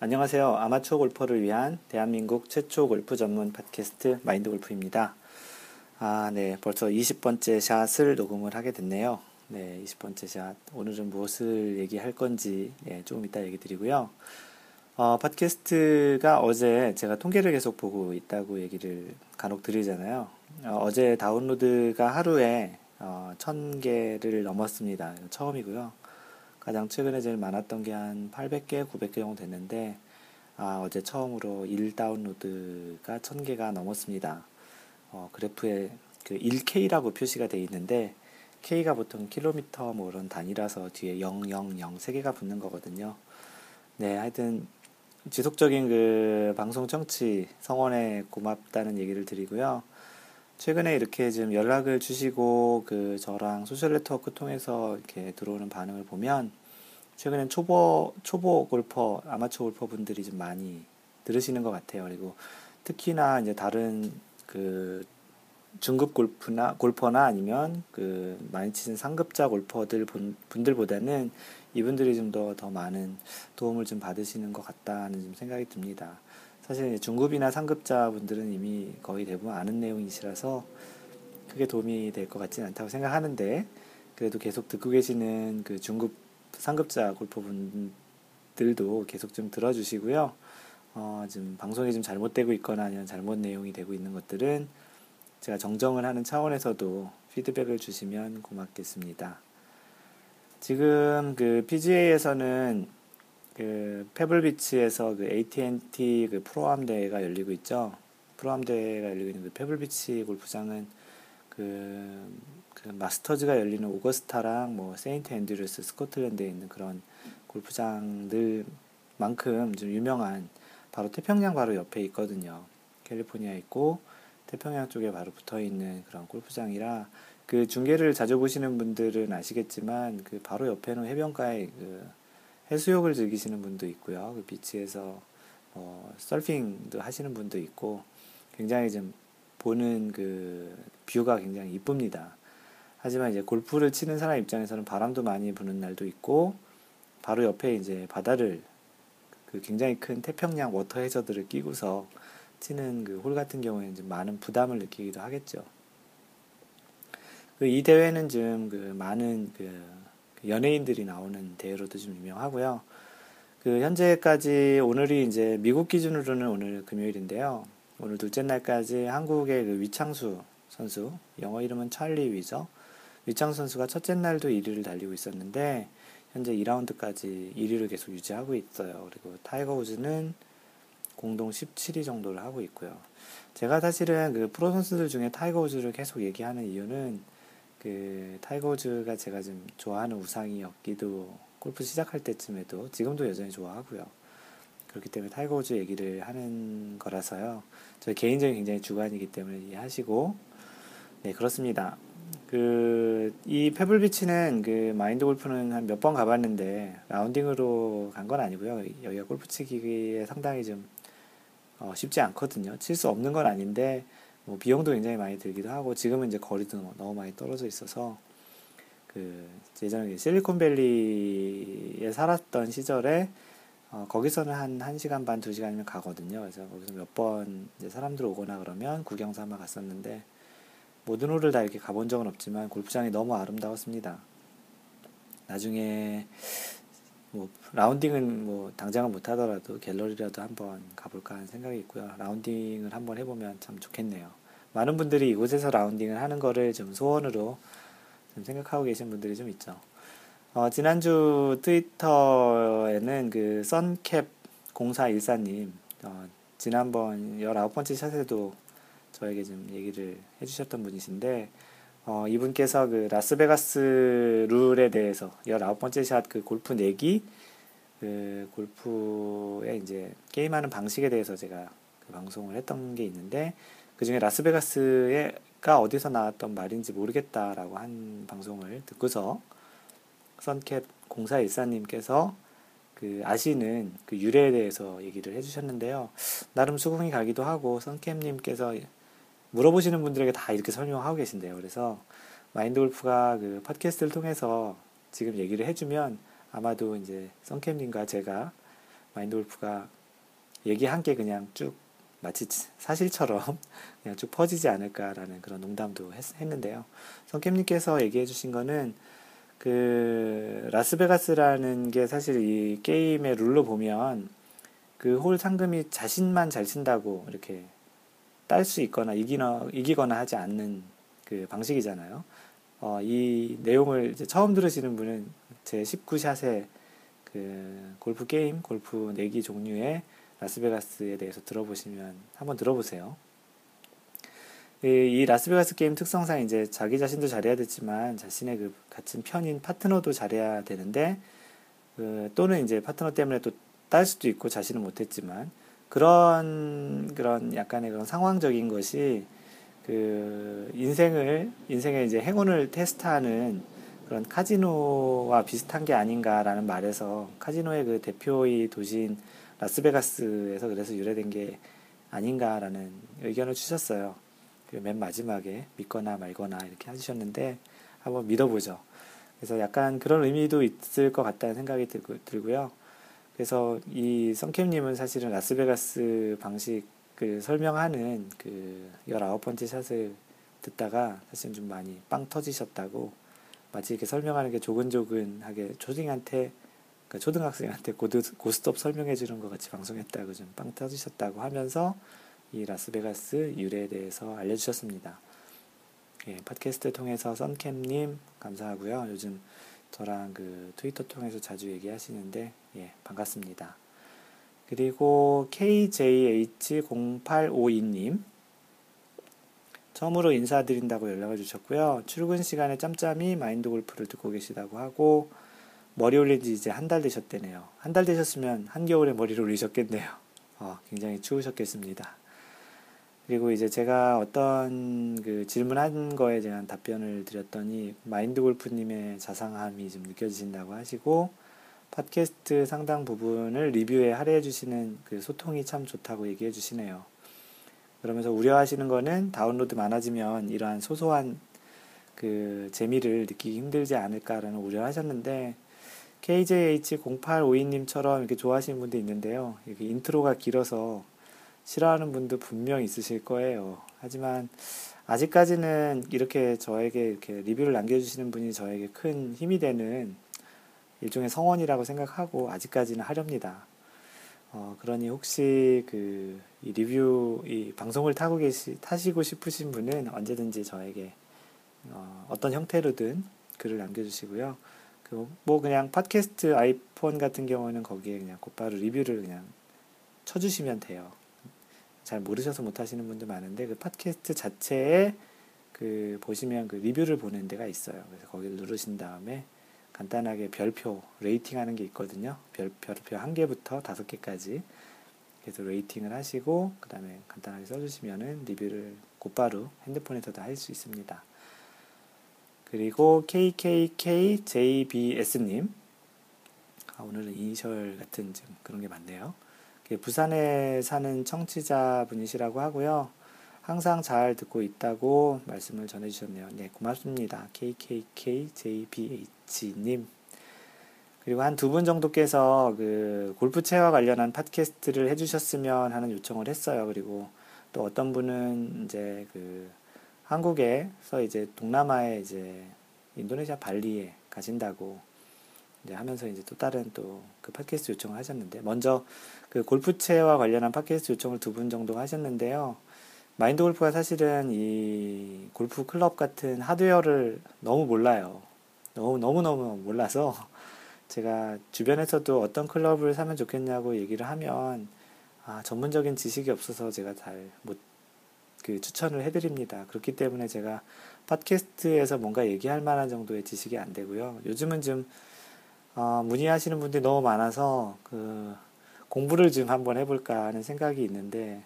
안녕하세요. 아마추어 골퍼를 위한 대한민국 최초 골프 전문 팟캐스트 마인드 골프입니다. 아, 네. 벌써 20번째 샷을 녹음을 하게 됐네요. 네, 20번째 샷. 오늘은 무엇을 얘기할 건지, 예, 조금 이따 얘기 드리고요. 어, 팟캐스트가 어제 제가 통계를 계속 보고 있다고 얘기를 간혹 드리잖아요. 어, 제 다운로드가 하루에 어, 1000개를 넘었습니다. 처음이고요. 가장 최근에 제일 많았던 게 한 800개, 900개 정도 됐는데, 아, 어제 처음으로 1 다운로드가 1000개가 넘었습니다. 어, 그래프에 그 1K라고 표시가 되어 있는데, K가 보통 킬로미터 뭐 이런 단위라서 뒤에 0, 0, 0, 3개가 붙는 거거든요. 네, 하여튼, 지속적인 그 방송 청취 성원에 고맙다는 얘기를 드리고요. 최근에 이렇게 지금 연락을 주시고 그 저랑 social network 통해서 이렇게 들어오는 반응을 보면 최근엔 초보 초보 골퍼 아마추어 골퍼 분들이 좀 많이 들으시는 것 같아요. 그리고 특히나 이제 다른 그 중급 골프나 골퍼나 아니면 그 많이 치는 상급자 골퍼들 분들보다는 이분들이 좀더더 많은 도움을 좀 받으시는 것 같다는 좀 생각이 듭니다. 사실 중급이나 상급자 분들은 이미 거의 대부분 아는 내용이시라서 크게 도움이 될 것 같지는 않다고 생각하는데 그래도 계속 듣고 계시는 그 중급 상급자 골퍼분들도 계속 좀 들어주시고요. 어, 좀 방송이 좀 잘못되고 있거나 아니면 잘못 내용이 되고 있는 것들은 제가 정정을 하는 차원에서도 피드백을 주시면 고맙겠습니다. 지금 그 PGA에서는 그 페블비치에서 그 AT&T 그 프로암 대회가 열리고 있죠. 프로암 대회가 열리고 있는 그 페블비치 골프장은 그, 그 마스터즈가 열리는 오거스타랑 뭐 세인트 앤드류스 스코틀랜드에 있는 그런 골프장들만큼 좀 유명한 바로 태평양 바로 옆에 있거든요. 캘리포니아 있고 태평양 쪽에 바로 붙어 있는 그런 골프장이라 그 중계를 자주 보시는 분들은 아시겠지만 그 바로 옆에는 해변가에 그 해수욕을 즐기시는 분도 있고요. 그 비치에서 뭐 서핑도 하시는 분도 있고 굉장히 좀 보는 그 view가 굉장히 이쁩니다. 하지만 이제 골프를 치는 사람 입장에서는 바람도 많이 부는 날도 있고 바로 옆에 이제 바다를 그 굉장히 큰 태평양 워터 해저드를 끼고서 치는 그 홀 같은 경우에는 좀 많은 부담을 느끼기도 하겠죠. 그 이 대회는 좀 그 많은 그 연예인들이 나오는 대회로도 좀 유명하고요. 그 현재까지 오늘이 이제 미국 기준으로는 오늘 금요일인데요. 오늘 둘째 날까지 한국의 그 위창수 선수, 영어 이름은 찰리 위죠. 위창수 선수가 첫째 날도 1위를 달리고 있었는데 현재 2라운드까지 1위를 계속 유지하고 있어요. 그리고 타이거 우즈는 공동 17위 정도를 하고 있고요. 제가 사실은 그 프로 선수들 중에 타이거 우즈를 계속 얘기하는 이유는 그 타이거 우즈가 제가 좀 좋아하는 우상이었기도 골프 시작할 때쯤에도 지금도 여전히 좋아하고요. 그렇기 때문에 타이거 우즈 얘기를 하는 거라서요. 저 개인적인 굉장히 주관이기 때문에 이해하시고 네 그렇습니다. 그 이 페블비치는 그 마인드 골프는 한 몇 번 가봤는데 라운딩으로 간 건 아니고요. 여기가 골프 치기에 상당히 좀 어, 쉽지 않거든요. 칠 수 없는 건 아닌데 뭐 비용도 굉장히 많이 들기도 하고 지금은 이제 거리도 너무 많이 떨어져 있어서 그 예전에 실리콘밸리에 살았던 시절에 어, 거기서는 한 1시간 반, 2시간이면 가거든요. 그래서 거기서 몇 번 사람들 오거나 그러면 구경 삼아 갔었는데 모든 홀을 다 이렇게 가본 적은 없지만 골프장이 너무 아름다웠습니다. 나중에 뭐 라운딩은 뭐 당장은 못 하더라도 갤러리라도 한번 가볼까 하는 생각이 있고요. 라운딩을 한번 해보면 참 좋겠네요. 많은 분들이 이곳에서 라운딩을 하는 거를 좀 소원으로 좀 생각하고 계신 분들이 좀 있죠. 어, 지난주 트위터에는 그 썬캡 0414님, 어, 지난번 19번째 샷에도 저에게 좀 얘기를 해주셨던 분이신데, 어, 이분께서 그 라스베가스 룰에 대해서 19번째 샷 그 골프 내기, 그 골프의 이제 게임하는 방식에 대해서 제가 그 방송을 했던 게 있는데, 그 중에 라스베가스가 어디서 나왔던 말인지 모르겠다라고 한 방송을 듣고서 선캡 0414님께서 그 아시는 그 유래에 대해서 얘기를 해주셨는데요. 나름 수긍이 가기도 하고 선캡님께서 물어보시는 분들에게 다 이렇게 설명하고 계신데요. 그래서 마인드 골프가 그 팟캐스트를 통해서 지금 얘기를 해주면 아마도 이제 선캡님과 제가 마인드 골프가 얘기한 게 그냥 쭉 마치 사실처럼 그냥 쭉 퍼지지 않을까라는 그런 농담도 했, 는데요 성캠님께서 얘기해 주신 거는 그 라스베가스라는 게 사실 이 게임의 룰로 보면 그 홀 상금이 자신만 잘 친다고 이렇게 딸 수 있거나 이기나, 이기거나 하지 않는 그 방식이잖아요. 어, 이 내용을 처음 들으시는 분은 제 19샷의 그 골프 게임, 골프 내기 종류의 라스베가스에 대해서 들어보시면 한번 들어보세요. 이, 이 라스베가스 게임 특성상 이제 자기 자신도 잘해야 되지만 자신의 그 같은 편인 파트너도 잘해야 되는데 그 또는 이제 파트너 때문에 또 딸 수도 있고 자신은 못했지만 그런 그런 약간의 그런 상황적인 것이 그 인생을 인생의 이제 행운을 테스트하는 그런 카지노와 비슷한 게 아닌가라는 말에서 카지노의 그 대표의 도시인 라스베가스에서 그래서 유래된 게 아닌가라는 의견을 주셨어요. 그맨 마지막에 믿거나 말거나 이렇게 하셨는데 한번 믿어보죠. 그래서 약간 그런 의미도 있을 것 같다는 생각이 들고요. 그래서 이 성캠님은 사실은 라스베가스 방식을 설명하는 그 19번째 샷을 듣다가 사실 좀 많이 빵 터지셨다고 마치 이렇게 설명하는 게 조근조근하게 초딩한테 그러니까 초등학생한테 고드, 고스톱 설명해 주는 것 같이 방송했다고 좀 빵 터지셨다고 하면서 이 라스베가스 유래에 대해서 알려주셨습니다. 예, 팟캐스트 통해서 썬캠님 감사하고요. 요즘 저랑 그 트위터 통해서 자주 얘기하시는데 예, 반갑습니다. 그리고 KJH0852님 처음으로 인사드린다고 연락을 주셨고요. 출근 시간에 짬짬이 마인드 골프를 듣고 계시다고 하고 머리 올린 지 이제 한 달 되셨대네요. 한 달 되셨으면 한겨울에 머리를 올리셨겠네요. 어, 굉장히 추우셨겠습니다. 그리고 이제 제가 어떤 그 질문한 거에 대한 답변을 드렸더니 마인드 골프님의 자상함이 좀 느껴지신다고 하시고 팟캐스트 상당 부분을 리뷰에 할애해 주시는 그 소통이 참 좋다고 얘기해 주시네요. 그러면서 우려하시는 거는 다운로드 많아지면 이러한 소소한 그 재미를 느끼기 힘들지 않을까라는 우려하셨는데 KJH0852님처럼 이렇게 좋아하시는 분도 있는데요. 이게 intro가 길어서 싫어하는 분도 분명 있으실 거예요. 하지만 아직까지는 이렇게 저에게 이렇게 리뷰를 남겨주시는 분이 저에게 큰 힘이 되는 일종의 성원이라고 생각하고 아직까지는 하렵니다. 어, 그러니 혹시 그, 이 리뷰, 이 방송을 타고 계시, 타시고 싶으신 분은 언제든지 저에게 어, 어떤 형태로든 글을 남겨주시고요. 그 뭐 그냥 팟캐스트 아이폰 같은 경우는 거기에 그냥 곧바로 리뷰를 그냥 쳐주시면 돼요. 잘 모르셔서 못 하시는 분도 많은데 그 팟캐스트 자체에 그 보시면 그 리뷰를 보는 데가 있어요. 그래서 거기를 누르신 다음에 간단하게 별표 rating 하는 게 있거든요. 별, 별표 한 개부터 다섯 개까지 그래서 rating을 하시고 그 다음에 간단하게 써주시면은 리뷰를 곧바로 핸드폰에서도 할 수 있습니다. 그리고 KKKJBS님. 아, 오늘은 이니셜 같은 좀 그런 게 많네요. 부산에 사는 청취자분이시라고 하고요. 항상 잘 듣고 있다고 말씀을 전해주셨네요. 네, 고맙습니다. KKKJBH님. 그리고 한 두 분 정도께서 그 골프채와 관련한 팟캐스트를 해주셨으면 하는 요청을 했어요. 그리고 또 어떤 분은 이제 그 한국에서 이제 동남아에 이제 인도네시아 발리에 가신다고 이제 하면서 이제 또 다른 또 그 팟캐스트 요청을 하셨는데 먼저 그 골프채와 관련한 팟캐스트 요청을 두 분 정도 하셨는데요. 마인드 골프가 사실은 이 골프 클럽 같은 하드웨어를 너무 몰라요. 너무 너무 너무 몰라서 제가 주변에서도 어떤 클럽을 사면 좋겠냐고 얘기를 하면 아, 전문적인 지식이 없어서 제가 잘못 그 추천을 해드립니다. 그렇기 때문에 제가 팟캐스트에서 뭔가 얘기할 만한 정도의 지식이 안 되고요. 요즘은 좀 어, 문의하시는 분들이 너무 많아서 그 공부를 좀 한번 해볼까 하는 생각이 있는데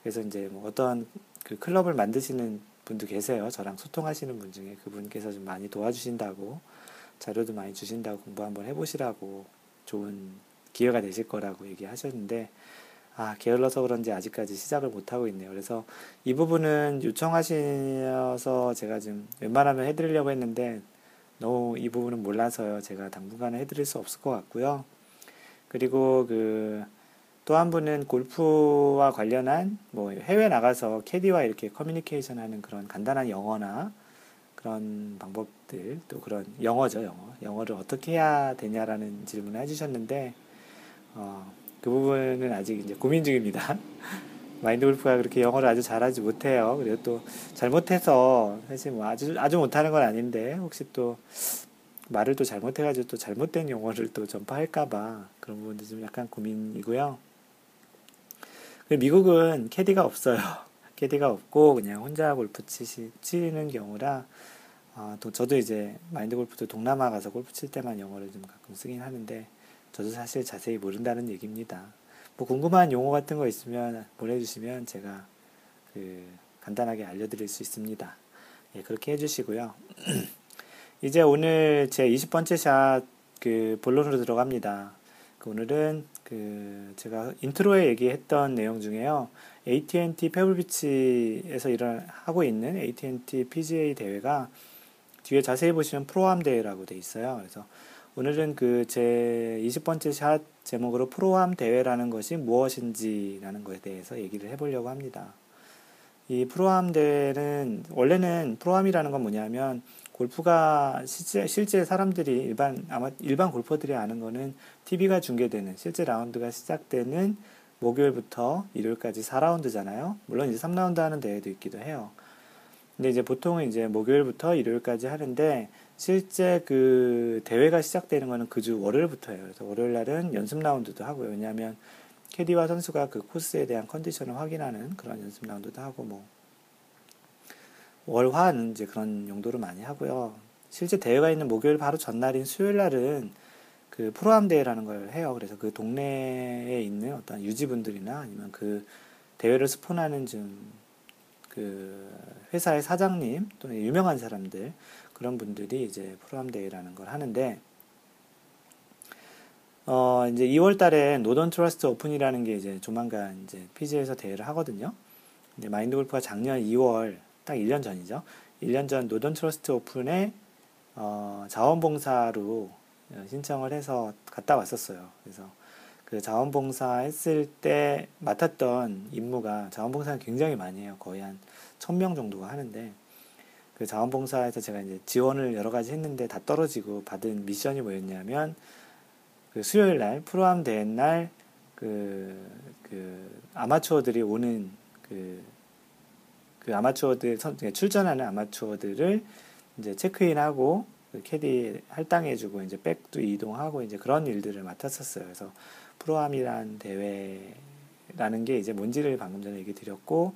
그래서 이제 뭐 어떤 그 클럽을 만드시는 분도 계세요. 저랑 소통하시는 분 중에 그분께서 좀 많이 도와주신다고 자료도 많이 주신다고 공부 한번 해보시라고 좋은 기회가 되실 거라고 얘기하셨는데 아, 게을러서 그런지 아직까지 시작을 못하고 있네요. 그래서 이 부분은 요청하셔서 제가 좀 웬만하면 해드리려고 했는데 너무 이 부분은 몰라서요. 제가 당분간은 해드릴 수 없을 것 같고요. 그리고 그 또 한 분은 골프와 관련한 뭐 해외 나가서 캐디와 이렇게 커뮤니케이션 하는 그런 간단한 영어나 그런 방법들 또 그런 영어죠 영어 영어를 어떻게 해야 되냐라는 질문을 해주셨는데 어, 그 부분은 아직 이제 고민 중입니다. 마인드 골프가 그렇게 영어를 아주 잘하지 못해요. 그리고 또 잘못해서 사실 뭐 아주 아주 못하는 건 아닌데 혹시 또 말을 또 잘못해가지고 또 잘못된 용어를 또 전파할까봐 그런 부분도 좀 약간 고민이고요. 미국은 캐디가 없어요. 캐디가 없고 그냥 혼자 골프 치시, 치는 경우라 어, 또 저도 이제 마인드 골프도 동남아 가서 골프 칠 때만 영어를 좀 가끔 쓰긴 하는데 저도 사실 자세히 모른다는 얘기입니다. 뭐 궁금한 용어 같은 거 있으면 보내주시면 제가 그 간단하게 알려드릴 수 있습니다. 예, 그렇게 해주시고요. 이제 오늘 제 20번째 샷 그 본론으로 들어갑니다. 그 오늘은 그 제가 intro에 얘기했던 내용 중에요. AT&T 페블비치에서 일을 하고 있는 AT&T PGA 대회가 뒤에 자세히 보시면 프로암 대회라고 돼 있어요. 그래서 오늘은 그 제 20번째 샷 제목으로 프로암 대회라는 것이 무엇인지라는 것에 대해서 얘기를 해보려고 합니다. 이 프로암 대회는 원래는 프로암이라는 건 뭐냐면 골프가 실제, 실제 사람들이 일반 아마 일반 골퍼들이 아는 거는 TV가 중계되는 실제 라운드가 시작되는 목요일부터 일요일까지 4라운드잖아요. 물론 이제 3라운드 하는 대회도 있기도 해요. 근데 이제 보통은 이제 목요일부터 일요일까지 하는데 실제 그 대회가 시작되는 거는 그 주 월요일부터예요. 그래서 월요일 날은 연습 라운드도 하고요. 왜냐하면 캐디와 선수가 그 코스에 대한 컨디션을 확인하는 그런 연습 라운드도 하고 뭐 월화는 이제 그런 용도로 많이 하고요. 실제 대회가 있는 목요일 바로 전날인 수요일 날은 그 프로암 대회라는 걸 해요. 그래서 그 동네에 있는 어떤 유지분들이나 아니면 그 대회를 스폰하는 좀 그 회사의 사장님 또는 유명한 사람들 그런 분들이 이제 프로암 대회라는 걸 하는데 어 이제 2월 달에 노던 트러스트 오픈이라는 게 이제 조만간 이제 PGA에서 대회를 하거든요. 근데 마인드 골프가 작년 2월 딱 1년 전이죠. 1년 전 노던 트러스트 오픈에 어, 자원봉사로 신청을 해서 갔다 왔었어요. 그래서 그 자원봉사 했을 때 맡았던 임무가 자원봉사는 굉장히 많이 해요. 거의 한 1000명 정도가 하는데 그 자원봉사에서 제가 이제 지원을 여러 가지 했는데 다 떨어지고 받은 미션이 뭐였냐면 그 수요일 날 프로암 대회 날그 그 아마추어들이 오는 그 그 아마추어들 선, 그러니까 출전하는 아마추어들을 이제 체크인하고 그 캐디 할당해주고 이제 백도 이동하고 이제 그런 일들을 맡았었어요. 그래서 프로암이란 대회라는 게 이제 뭔지를 방금 전에 얘기 드렸고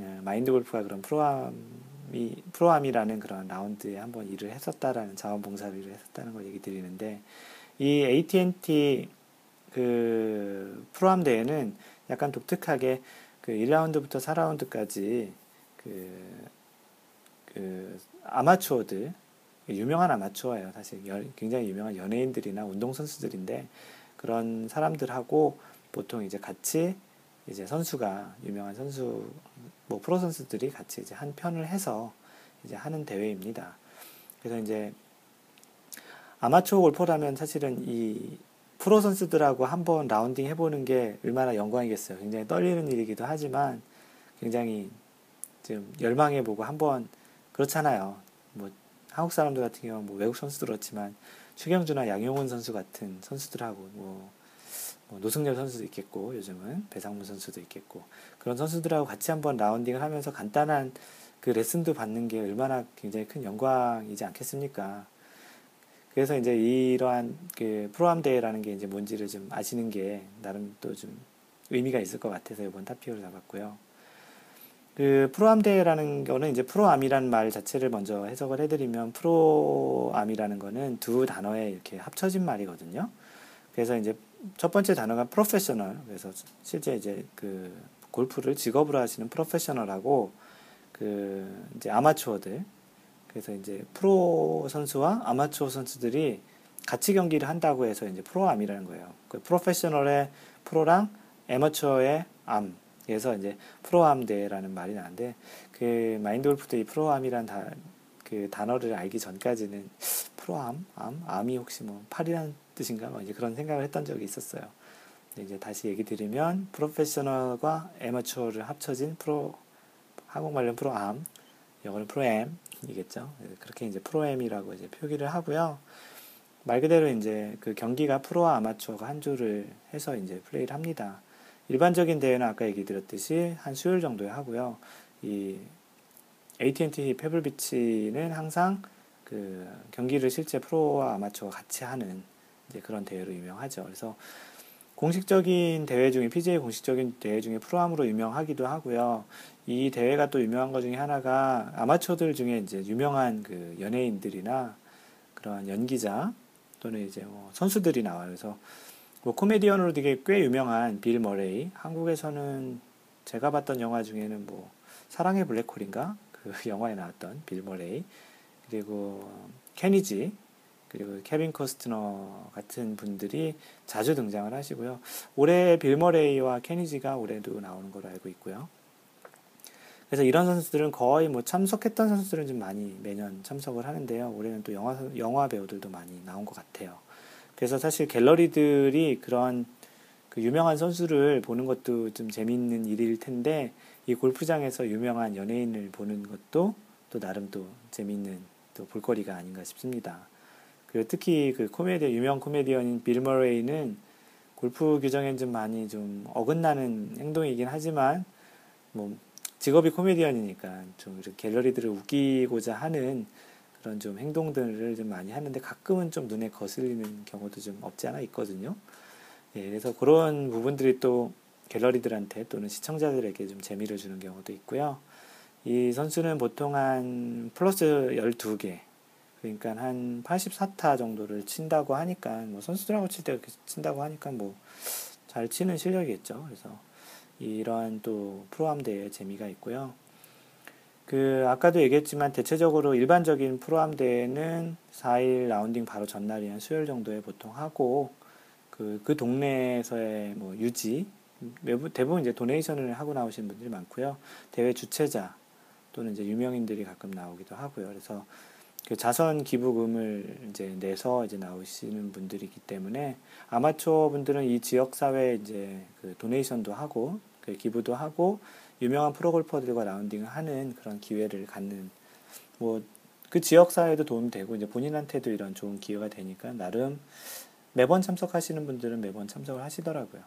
어, 마인드 골프가 그런 프로암이 프로암이라는 그런 라운드에 한번 일을 했었다라는 자원봉사 일을 했었다는 걸 얘기 드리는데 이 AT&T 그 프로암 대회는 약간 독특하게 그 1라운드부터 4라운드까지 그, 그 아마추어들 유명한 아마추어예요. 사실 굉장히 유명한 연예인들이나 운동선수들인데 그런 사람들하고 보통 이제 같이 이제 선수가 유명한 선수 뭐 프로 선수들이 같이 이제 한 편을 해서 이제 하는 대회입니다. 그래서 이제 아마추어 골퍼라면 사실은 이 프로 선수들하고 한번 라운딩 해보는 게 얼마나 영광이겠어요. 굉장히 떨리는 일이기도 하지만 굉장히 좀 열망해보고 한번 그렇잖아요. 뭐 한국 사람들 같은 경우 뭐 외국 선수도 그렇지만 최경주나 양용훈 선수 같은 선수들하고 뭐, 뭐 노승열 선수도 있겠고 요즘은 배상문 선수도 있겠고 그런 선수들하고 같이 한번 라운딩을 하면서 간단한 그 레슨도 받는 게 얼마나 굉장히 큰 영광이지 않겠습니까? 그래서 이제 이러한 그 프로암 대회라는 게 이제 뭔지를 좀 아시는 게 나름 또 좀 의미가 있을 것 같아서 이번 토픽을 잡았고요. 그 프로암 대회라는 거는 이제 프로암이라는 말 자체를 먼저 해석을 해드리면 프로암이라는 거는 두 단어에 이렇게 합쳐진 말이거든요. 그래서 이제 첫 번째 단어가 프로페셔널. 그래서 실제 이제 그 골프를 직업으로 하시는 프로페셔널하고 그 이제 아마추어들. 그래서 이제 프로 선수와 아마추어 선수들이 같이 경기를 한다고 해서 이제 프로암이라는 거예요. 그 프로페셔널의 프로랑 아마추어의 암. 그래서 이제 프로암 대회라는 말이 나는데 그 마인드 골프도 이 프로암이란 다, 그 단어를 알기 전까지는 프로암, 암, 암이 혹시 뭐 팔이란 뜻인가 뭐 이제 그런 생각을 했던 적이 있었어요. 이제 다시 얘기 드리면 프로페셔널과 amateur를 합쳐진 프로 한국말로는 프로암, 영어는 pro-am이겠죠. 그렇게 이제 프로엠이라고 이제 표기를 하고요. 말 그대로 이제 그 경기가 프로와 아마추어가 한 조를 해서 이제 플레이를 합니다. 일반적인 대회는 아까 얘기 드렸듯이 한 수요일 정도에 하고요. 이 AT&T 페블비치는 항상 그 경기를 실제 프로와 아마추어가 같이 하는 이제 그런 대회로 유명하죠. 그래서 공식적인 대회 중에 PGA 공식적인 대회 중에 프로암으로 유명하기도 하고요. 이 대회가 또 유명한 것 중에 하나가 아마추어들 중에 이제 유명한 그 연예인들이나 그런 연기자 또는 이제 뭐 선수들이 나와요. 그래서 뭐 코미디언으로 되게 꽤 유명한 빌 머레이. 한국에서는 제가 봤던 영화 중에는 뭐 사랑의 블랙홀인가 그 영화에 나왔던 빌 머레이 그리고 케니지 그리고 케빈 코스트너 같은 분들이 자주 등장을 하시고요. 올해 빌 머레이와 케니지가 올해도 나오는 걸로 알고 있고요. 그래서 이런 선수들은 거의 뭐 참석했던 선수들은 좀 많이 매년 참석을 하는데요. 올해는 또 영화, 영화 배우들도 많이 나온 것 같아요. 그래서 사실 갤러리들이 그런 그 유명한 선수를 보는 것도 좀 재미있는 일일 텐데 이 골프장에서 유명한 연예인을 보는 것도 또 나름 또 재미있는 또 볼거리가 아닌가 싶습니다. 그리고 특히 그 코미디 유명 코미디언인 빌 머레이는 골프 규정엔 좀 많이 좀 어긋나는 행동이긴 하지만 뭐 직업이 코미디언이니까 좀 이렇게 갤러리들을 웃기고자 하는 그런 좀 행동들을 좀 많이 하는데 가끔은 좀 눈에 거슬리는 경우도 좀 없지 않아 있거든요. 예, 그래서 그런 부분들이 또 갤러리들한테 또는 시청자들에게 좀 재미를 주는 경우도 있고요. 이 선수는 보통 한 플러스 12개, 그러니까 한 84타 정도를 친다고 하니까, 뭐 선수들하고 칠때 친다고 하니까 뭐 잘 치는 실력이겠죠. 그래서 이러한 또 프로암 대회 재미가 있고요. 그 아까도 얘기했지만 대체적으로 일반적인 프로암 대회는 4일 라운딩 바로 전날이 한 수요일 정도에 보통 하고 그, 그 동네에서의 뭐 유지 대부분 이제 도네이션을 하고 나오시는 분들이 많고요. 대회 주최자 또는 이제 유명인들이 가끔 나오기도 하고요. 그래서 그 자선 기부금을 이제 내서 이제 나오시는 분들이기 때문에 아마추어 분들은 이 지역 사회 이제 그 도네이션도 하고 그 기부도 하고 유명한 프로골퍼들과 라운딩을 하는 그런 기회를 갖는 뭐 그 지역 사회도 도움이 되고 이제 본인한테도 이런 좋은 기회가 되니까 나름 매번 참석하시는 분들은 매번 참석을 하시더라고요.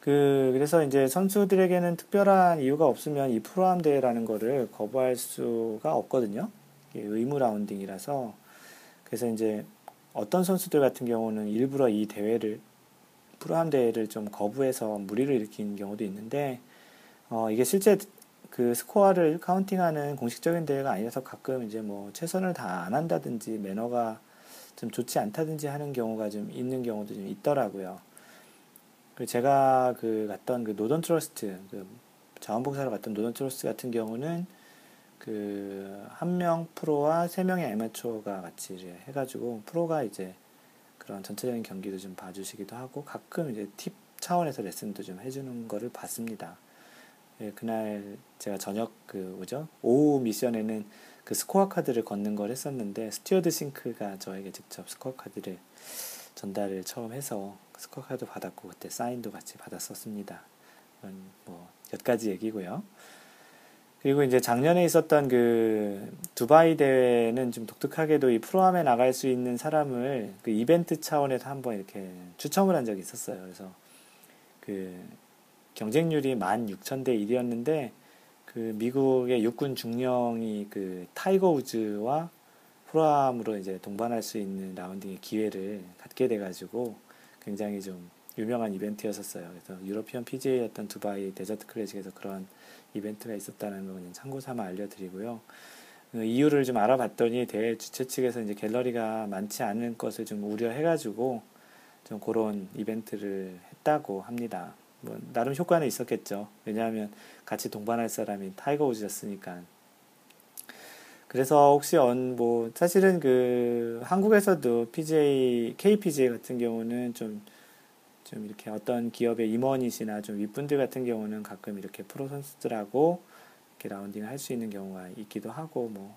그 그래서 이제 선수들에게는 특별한 이유가 없으면 이 프로암 대회라는 거를 거부할 수가 없거든요. 의무 라운딩이라서 그래서 이제 어떤 선수들 같은 경우는 일부러 이 대회를 프로암 대회를 좀 거부해서 무리를 일으킨 경우도 있는데 어 이게 실제 그 스코어를 카운팅하는 공식적인 대회가 아니라서 가끔 이제 뭐 최선을 다 안 한다든지 매너가 좀 좋지 않다든지 하는 경우가 좀 있는 경우도 좀 있더라고요. 그 제가 그 갔던 그 Northern Trust 그 자원봉사로 갔던 Northern Trust 같은 경우는 그 한 명 프로와 세 명의 아마추어가 같이 해가지고 프로가 이제 그런 전체적인 경기도 좀 봐주시기도 하고 가끔 이제 팁 차원에서 레슨도 좀 해주는 거를 봤습니다. 예, 그날 제가 저녁 그 뭐죠 오후 미션에는 그 스코어 카드를 걷는 걸 했었는데 스튜어트 싱크가 저에게 직접 스코어 카드를 전달을 처음 해서 스코어 카드 받았고 그때 사인도 같이 받았었습니다. 이건 뭐 몇 가지 얘기고요. 그리고 이제 작년에 있었던 그 두바이 대회는 좀 독특하게도 이 프로암에 나갈 수 있는 사람을 그 이벤트 차원에서 한번 이렇게 추첨을 한 적이 있었어요. 그래서 그 경쟁률이 16,000대 1이었는데 그 미국의 육군 중령이 그 타이거 우즈와 프로암으로 이제 동반할 수 있는 라운딩의 기회를 갖게 돼가지고 굉장히 좀 유명한 이벤트였었어요. 그래서 European PGA였던 두바이 Desert Classic에서 그런 이벤트가 있었다는 거 그냥 참고 삼아 알려드리고요. 그 이유를 좀 알아봤더니 대회 주최 측에서 이제 갤러리가 많지 않은 것을 좀 우려해가지고 좀 그런 이벤트를 했다고 합니다. 뭐 나름 효과는 있었겠죠. 왜냐하면 같이 동반할 사람이 타이거 우즈였으니까. 그래서 혹시 언, 뭐, 사실은 그, 한국에서도 PJ, KPJ 같은 경우는 좀, 좀 이렇게 어떤 기업의 임원이시나 좀 윗분들 같은 경우는 가끔 이렇게 프로 선수들하고 이렇게 라운딩을 할 수 있는 경우가 있기도 하고, 뭐,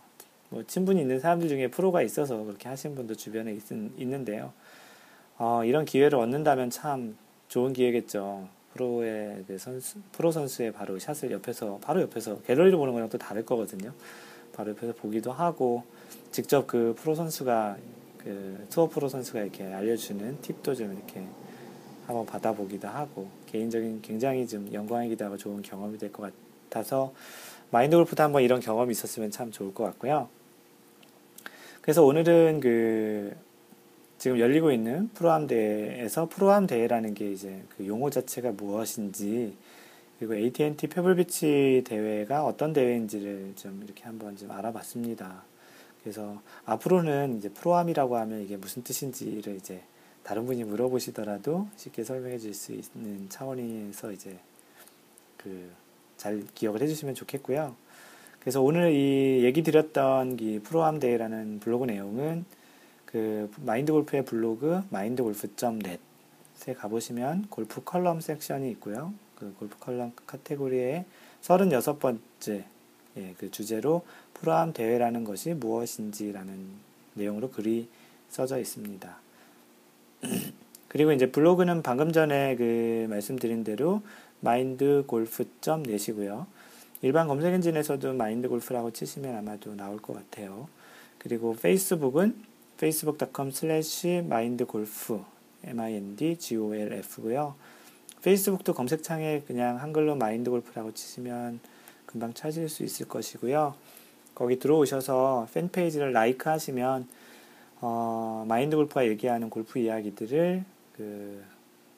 뭐 친분이 있는 사람들 중에 프로가 있어서 그렇게 하신 분도 주변에 있, 있는데요. 어, 이런 기회를 얻는다면 참 좋은 기회겠죠. 프로의 그 선수, 프로 선수의 바로 샷을 옆에서, 바로 옆에서, 갤러리로 보는 거랑 또 다를 거거든요. 바로 옆에서 보기도 하고, 직접 그 프로 선수가, 그 투어 프로 선수가 이렇게 알려주는 팁도 좀 이렇게 한번 받아보기도 하고, 개인적인 굉장히 좀 영광이기도 하고 좋은 경험이 될 것 같아서, 마인드 골프도 한번 이런 경험이 있었으면 참 좋을 것 같고요. 그래서 오늘은 그 지금 열리고 있는 프로암 대회에서 프로암 대회라는 게 이제 그 용어 자체가 무엇인지 그리고 AT&T 페블비치 대회가 어떤 대회인지를 좀 이렇게 한번 좀 알아봤습니다. 그래서 앞으로는 이제 프로암이라고 하면 이게 무슨 뜻인지를 이제 다른 분이 물어보시더라도 쉽게 설명해 줄 수 있는 차원에서 이제 그 잘 기억을 해주시면 좋겠고요. 그래서 오늘 이 얘기 드렸던 이 프로암 대회라는 블로그 내용은 그 Mind Golf의 블로그 Mind Golf.net에 가보시면 골프 컬럼 섹션이 있고요. 그 골프 컬럼 카테고리에 36번째 예, 그 주제로 프로암 대회라는 것이 무엇인지라는 내용으로 글이 써져 있습니다. 그리고 이제 블로그는 방금 전에 그 말씀드린 대로 마인드골프.net이고요. 일반 검색 엔진에서도 마인드 골프라고 치시면 아마도 나올 것 같아요. 그리고 페이스북은 facebook.com slash mindgolf m-i-n-d-g-o-l-f고요. 페이스북도 검색창에 그냥 한글로 마인드 골프라고 치시면 금방 찾을 수 있을 것이고요. 거기 들어오셔서 팬페이지를 라이크 하시면 어, 마인드 골프가 얘기하는 골프 이야기들을 그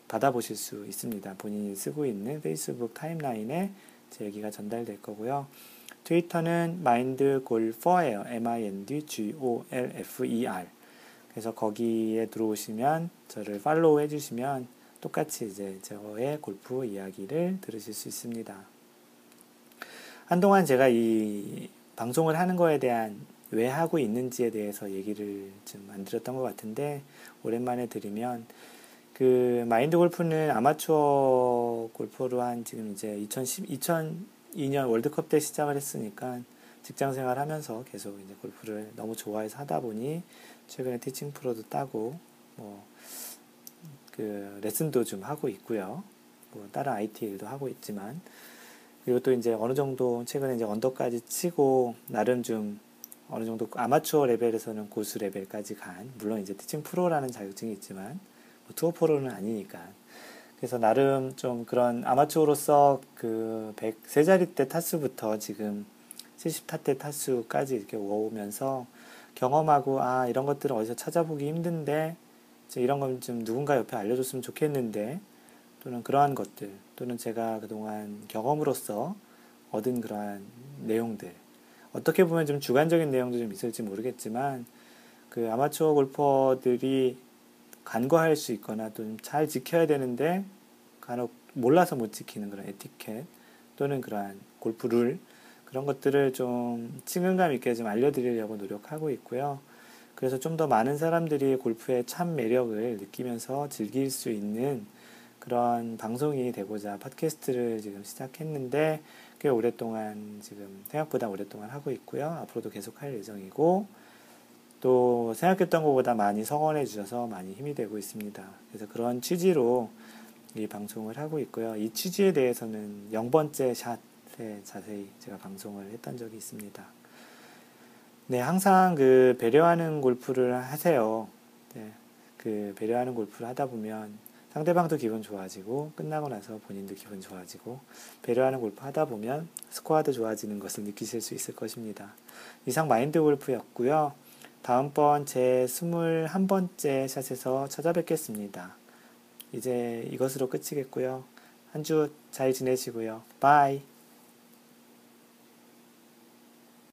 받아보실 수 있습니다. 본인이 쓰고 있는 페이스북 타임라인에 제 얘기가 전달될 거고요. 트위터는 mindgolfer예요. m-i-n-d-g-o-l-f-e-r. 그래서 거기에 들어오시면 저를 팔로우 해주시면 똑같이 이제 저의 골프 이야기를 들으실 수 있습니다. 한동안 제가 이 방송을 하는 거에 대한 왜 하고 있는지에 대해서 얘기를 좀 안 드렸던 것 같은데 오랜만에 들으면 그 마인드 골프는 아마추어 골퍼로 한 지금 이제 2010, 2002년 월드컵 때 시작을 했으니까 직장 생활 하면서 계속 이제 골프를 너무 좋아해서 하다 보니 최근에 티칭 프로도 따고 뭐 그 레슨도 좀 하고 있고요. 뭐 다른 IT 일도 하고 있지만 그리고 또 이제 어느 정도 최근에 이제 언더까지 치고 나름 좀 어느 정도 아마추어 레벨에서는 고수 레벨까지 간 물론 이제 티칭 프로라는 자격증이 있지만 뭐 투어 프로는 아니니까. 그래서 나름 좀 그런 아마추어로서 그 103자리 때 타수부터 지금 70타 때 타수까지 이렇게 오면서 경험하고 아 이런 것들은 어디서 찾아보기 힘든데 이런 건 좀 누군가 옆에 알려줬으면 좋겠는데 또는 그러한 것들 또는 제가 그동안 경험으로서 얻은 그러한 내용들 어떻게 보면 좀 주관적인 내용도 좀 있을지 모르겠지만 그 아마추어 골퍼들이 간과할 수 있거나 또잘 지켜야 되는데 간혹 몰라서 못 지키는 그런 에티켓 또는 그러한 골프 룰 그런 것들을 좀 친근감 있게 좀 알려드리려고 노력하고 있고요. 그래서 좀 더 많은 사람들이 골프의 참 매력을 느끼면서 즐길 수 있는 그런 방송이 되고자 팟캐스트를 지금 시작했는데 꽤 오랫동안 지금 생각보다 오랫동안 하고 있고요. 앞으로도 계속 할 예정이고 또 생각했던 것보다 많이 성원해 주셔서 많이 힘이 되고 있습니다. 그래서 그런 취지로 이 방송을 하고 있고요. 이 취지에 대해서는 0번째 샷에 자세히 제가 방송을 했던 적이 있습니다. 네, 항상 그 배려하는 골프를 하세요. 네, 그 배려하는 골프를 하다 보면 상대방도 기분 좋아지고 끝나고 나서 본인도 기분 좋아지고 배려하는 골프 하다 보면 스코어도 좋아지는 것을 느끼실 수 있을 것입니다. 이상 마인드 골프였고요. 다음번 제 21번째 샷에서 찾아뵙겠습니다. 이제 이것으로 끝이겠고요. 한 주 잘 지내시고요. 바이.